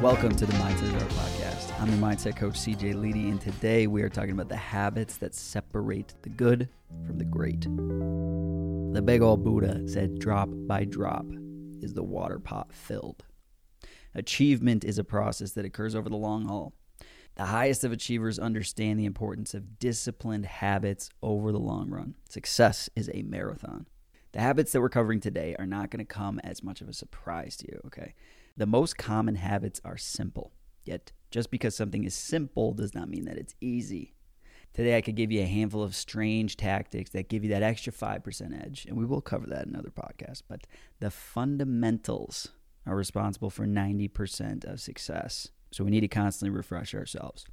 Welcome to the Mindset Zero podcast. I'm your mindset coach, CJ Ledy, and today we are talking about the habits that separate the good from the great. The big old Buddha said, drop by drop is the water pot filled. Achievement is a process that occurs over the long haul. The highest of achievers understand the importance of disciplined habits over the long run. Success is a marathon. The habits that we're covering today are not going to come as much of a surprise to you, okay? The most common habits are simple. Yet, just because something is simple does not mean that it's easy. Today, I could give you a handful of strange tactics that give you that extra 5% edge, and we will cover that in another podcast. But the fundamentals are responsible for 90% of success. So we need to constantly refresh ourselves.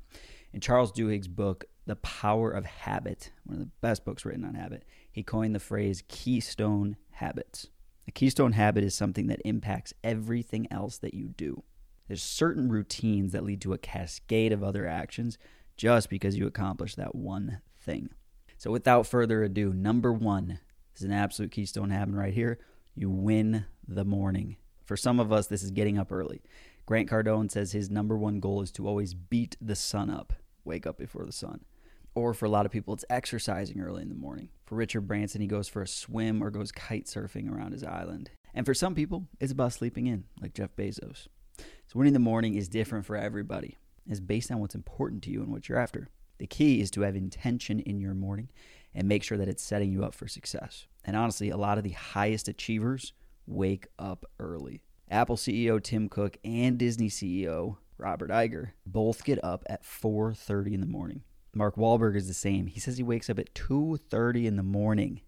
In Charles Duhigg's book, The Power of Habit, one of the best books written on habit, he coined the phrase keystone habits. A keystone habit is something that impacts everything else that you do. There's certain routines that lead to a cascade of other actions just because you accomplish that one thing. So, without further ado, number one is an absolute keystone habit right here. You win the morning. For some of us, this is getting up early. Grant Cardone says his number one goal is to always beat the sun up, wake up before the sun. Or for a lot of people, it's exercising early in the morning. For Richard Branson, he goes for a swim or goes kite surfing around his island. And for some people, it's about sleeping in, like Jeff Bezos. So winning the morning is different for everybody. It's based on what's important to you and what you're after. The key is to have intention in your morning and make sure that it's setting you up for success. And honestly, a lot of the highest achievers wake up early. Apple CEO Tim Cook and Disney CEO Robert Iger both get up at 4:30 in the morning. Mark Wahlberg is the same. He says he wakes up at 2:30 in the morning.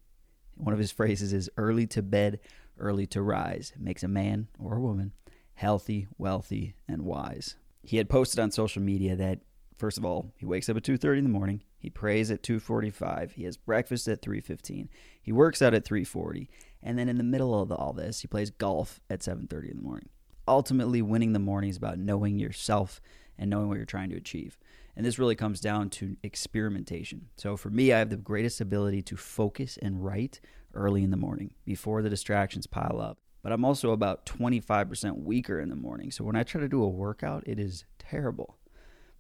One of his phrases is early to bed, early to rise. It makes a man or a woman healthy, wealthy, and wise. He had posted on social media that first of all, he wakes up at 2:30 in the morning, he prays at 2:45, he has breakfast at 3:15, he works out at 3:40, and then in the middle of all this, he plays golf at 7:30 in the morning. Ultimately, winning the morning is about knowing yourself and knowing what you're trying to achieve. And this really comes down to experimentation. So for me, I have the greatest ability to focus and write early in the morning before the distractions pile up. But I'm also about 25% weaker in the morning. So when I try to do a workout, it is terrible.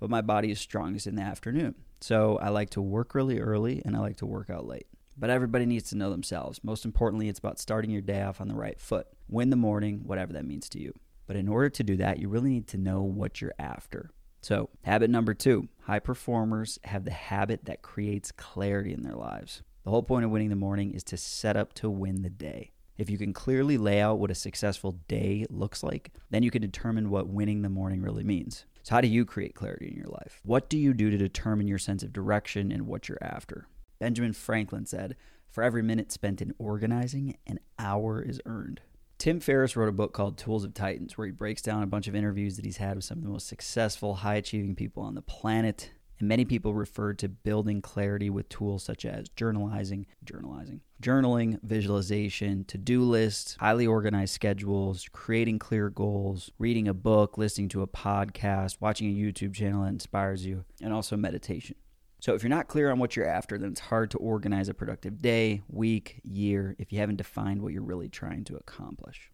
But my body is strongest in the afternoon. So I like to work really early and I like to work out late. But everybody needs to know themselves. Most importantly, it's about starting your day off on the right foot. Win the morning, whatever that means to you. But in order to do that, you really need to know what you're after. So, habit number two high performers have the habit that creates clarity in their lives. The whole point of winning the morning is to set up to win the day. If you can clearly lay out what a successful day looks like, then you can determine what winning the morning really means. So, how do you create clarity in your life? What do you do to determine your sense of direction and what you're after? Benjamin Franklin said, For every minute spent in organizing, an hour is earned. Tim Ferriss wrote a book called Tools of Titans, where he breaks down a bunch of interviews that he's had with some of the most successful, high achieving people on the planet. And many people refer to building clarity with tools such as journalizing, journalizing, journaling, visualization, to-do lists, highly organized schedules, creating clear goals, reading a book, listening to a podcast, watching a YouTube channel that inspires you, and also meditation. So if you're not clear on what you're after, then it's hard to organize a productive day, week, year if you haven't defined what you're really trying to accomplish.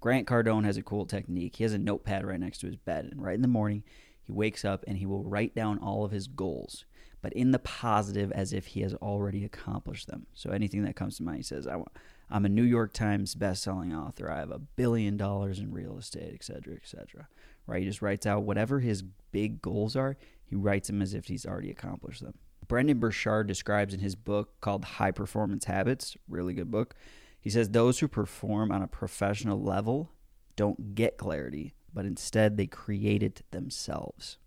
Grant Cardone has a cool technique. He has a notepad right next to his bed, and right in the morning, he wakes up and he will write down all of his goals, but in the positive as if he has already accomplished them. So anything that comes to mind, he says, I want, I'm a New York Times best-selling author. I have a billion dollars in real estate, et cetera, et cetera. Right? He just writes out whatever his big goals are. He writes them as if he's already accomplished them. Brendon Burchard describes in his book called High Performance Habits, really good book. He says those who perform on a professional level don't get clarity, but instead they create it themselves.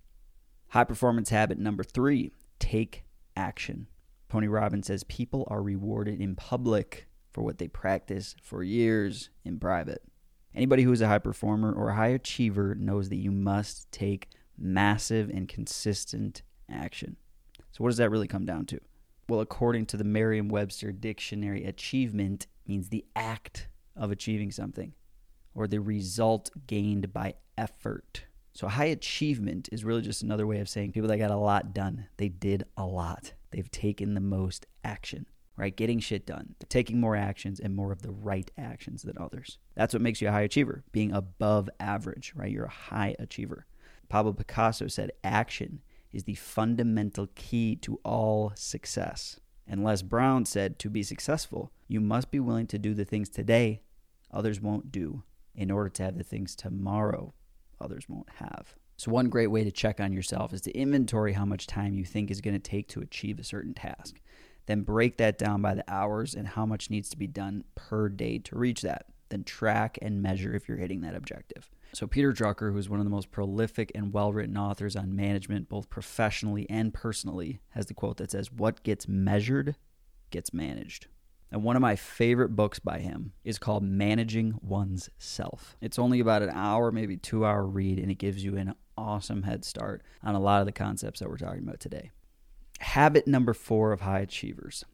High performance habit number three take action. Tony Robbins says people are rewarded in public for what they practice for years in private. Anybody who is a high performer or a high achiever knows that you must take massive and consistent action. So, what does that really come down to? Well, according to the Merriam Webster Dictionary, achievement means the act of achieving something or the result gained by effort. So, high achievement is really just another way of saying people that got a lot done. They did a lot, they've taken the most action. Right? Getting shit done, taking more actions and more of the right actions than others. That's what makes you a high achiever, being above average, right? You're a high achiever. Pablo Picasso said action is the fundamental key to all success. And Les Brown said to be successful, you must be willing to do the things today others won't do in order to have the things tomorrow others won't have. So, one great way to check on yourself is to inventory how much time you think is going to take to achieve a certain task. Then break that down by the hours and how much needs to be done per day to reach that. Then track and measure if you're hitting that objective. So, Peter Drucker, who's one of the most prolific and well written authors on management, both professionally and personally, has the quote that says, What gets measured gets managed. And one of my favorite books by him is called Managing One's Self. It's only about an hour, maybe two hour read, and it gives you an awesome head start on a lot of the concepts that we're talking about today. Habit number four of high achievers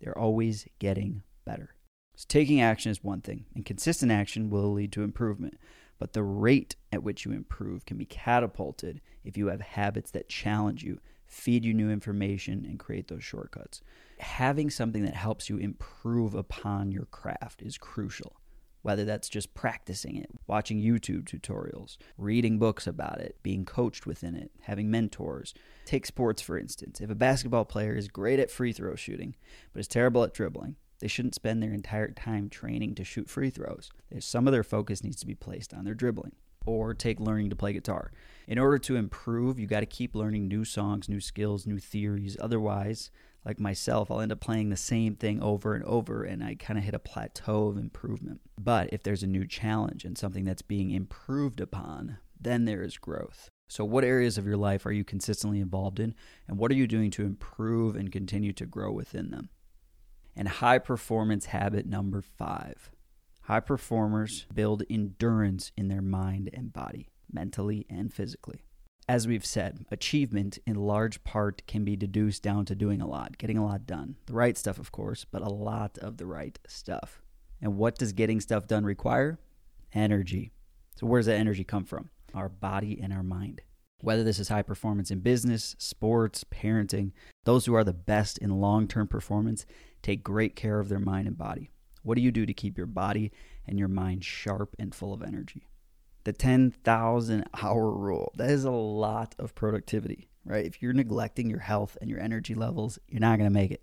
they're always getting better. So taking action is one thing, and consistent action will lead to improvement. But the rate at which you improve can be catapulted if you have habits that challenge you, feed you new information, and create those shortcuts. Having something that helps you improve upon your craft is crucial whether that's just practicing it, watching YouTube tutorials, reading books about it, being coached within it, having mentors. Take sports, for instance. If a basketball player is great at free throw shooting, but is terrible at dribbling, they shouldn't spend their entire time training to shoot free throws. Some of their focus needs to be placed on their dribbling. Or take learning to play guitar. In order to improve, you got to keep learning new songs, new skills, new theories. Otherwise, like myself, I'll end up playing the same thing over and over and I kind of hit a plateau of improvement. But if there's a new challenge and something that's being improved upon, then there is growth. So, what areas of your life are you consistently involved in, and what are you doing to improve and continue to grow within them? And high performance habit number five high performers build endurance in their mind and body, mentally and physically. As we've said, achievement in large part can be deduced down to doing a lot, getting a lot done. The right stuff, of course, but a lot of the right stuff. And what does getting stuff done require? Energy. So, where does that energy come from? Our body and our mind. Whether this is high performance in business, sports, parenting, those who are the best in long term performance take great care of their mind and body. What do you do to keep your body and your mind sharp and full of energy? The 10,000 hour rule. That is a lot of productivity, right? If you're neglecting your health and your energy levels, you're not going to make it,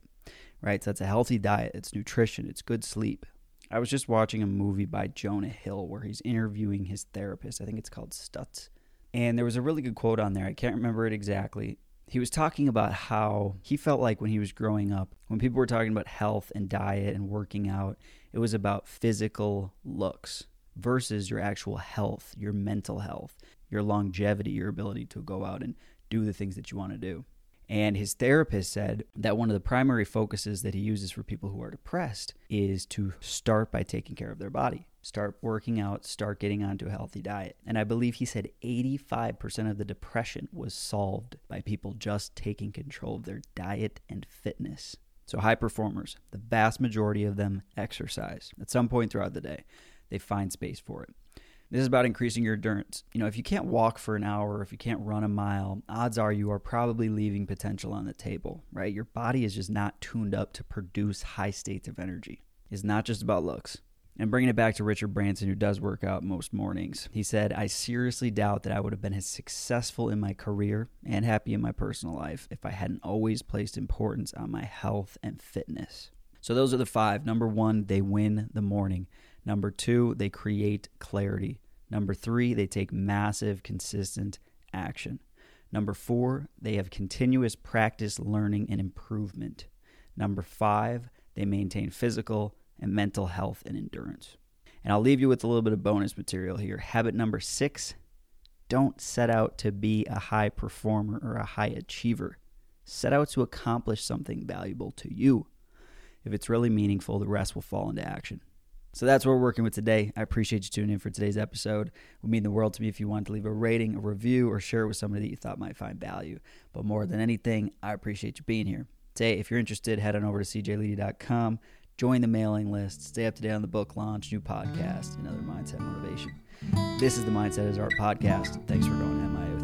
right? So that's a healthy diet, it's nutrition, it's good sleep. I was just watching a movie by Jonah Hill where he's interviewing his therapist. I think it's called Stutz. And there was a really good quote on there. I can't remember it exactly. He was talking about how he felt like when he was growing up, when people were talking about health and diet and working out, it was about physical looks versus your actual health, your mental health, your longevity, your ability to go out and do the things that you want to do. And his therapist said that one of the primary focuses that he uses for people who are depressed is to start by taking care of their body. Start working out, start getting onto a healthy diet. And I believe he said 85% of the depression was solved by people just taking control of their diet and fitness. So, high performers, the vast majority of them exercise at some point throughout the day they find space for it. This is about increasing your endurance. You know, if you can't walk for an hour, if you can't run a mile, odds are you are probably leaving potential on the table, right? Your body is just not tuned up to produce high states of energy. It's not just about looks. And bringing it back to Richard Branson, who does work out most mornings, he said, I seriously doubt that I would have been as successful in my career and happy in my personal life if I hadn't always placed importance on my health and fitness. So those are the five. Number one, they win the morning. Number two, they create clarity. Number three, they take massive, consistent action. Number four, they have continuous practice, learning, and improvement. Number five, they maintain physical and mental health and endurance. And I'll leave you with a little bit of bonus material here. Habit number six don't set out to be a high performer or a high achiever. Set out to accomplish something valuable to you. If it's really meaningful, the rest will fall into action. So that's what we're working with today. I appreciate you tuning in for today's episode. It would mean the world to me if you want to leave a rating, a review, or share it with somebody that you thought might find value. But more than anything, I appreciate you being here. Today, if you're interested, head on over to cjledy.com, join the mailing list, stay up to date on the book launch, new podcast, and other mindset motivation. This is the Mindset is Art podcast. Thanks for going MIO.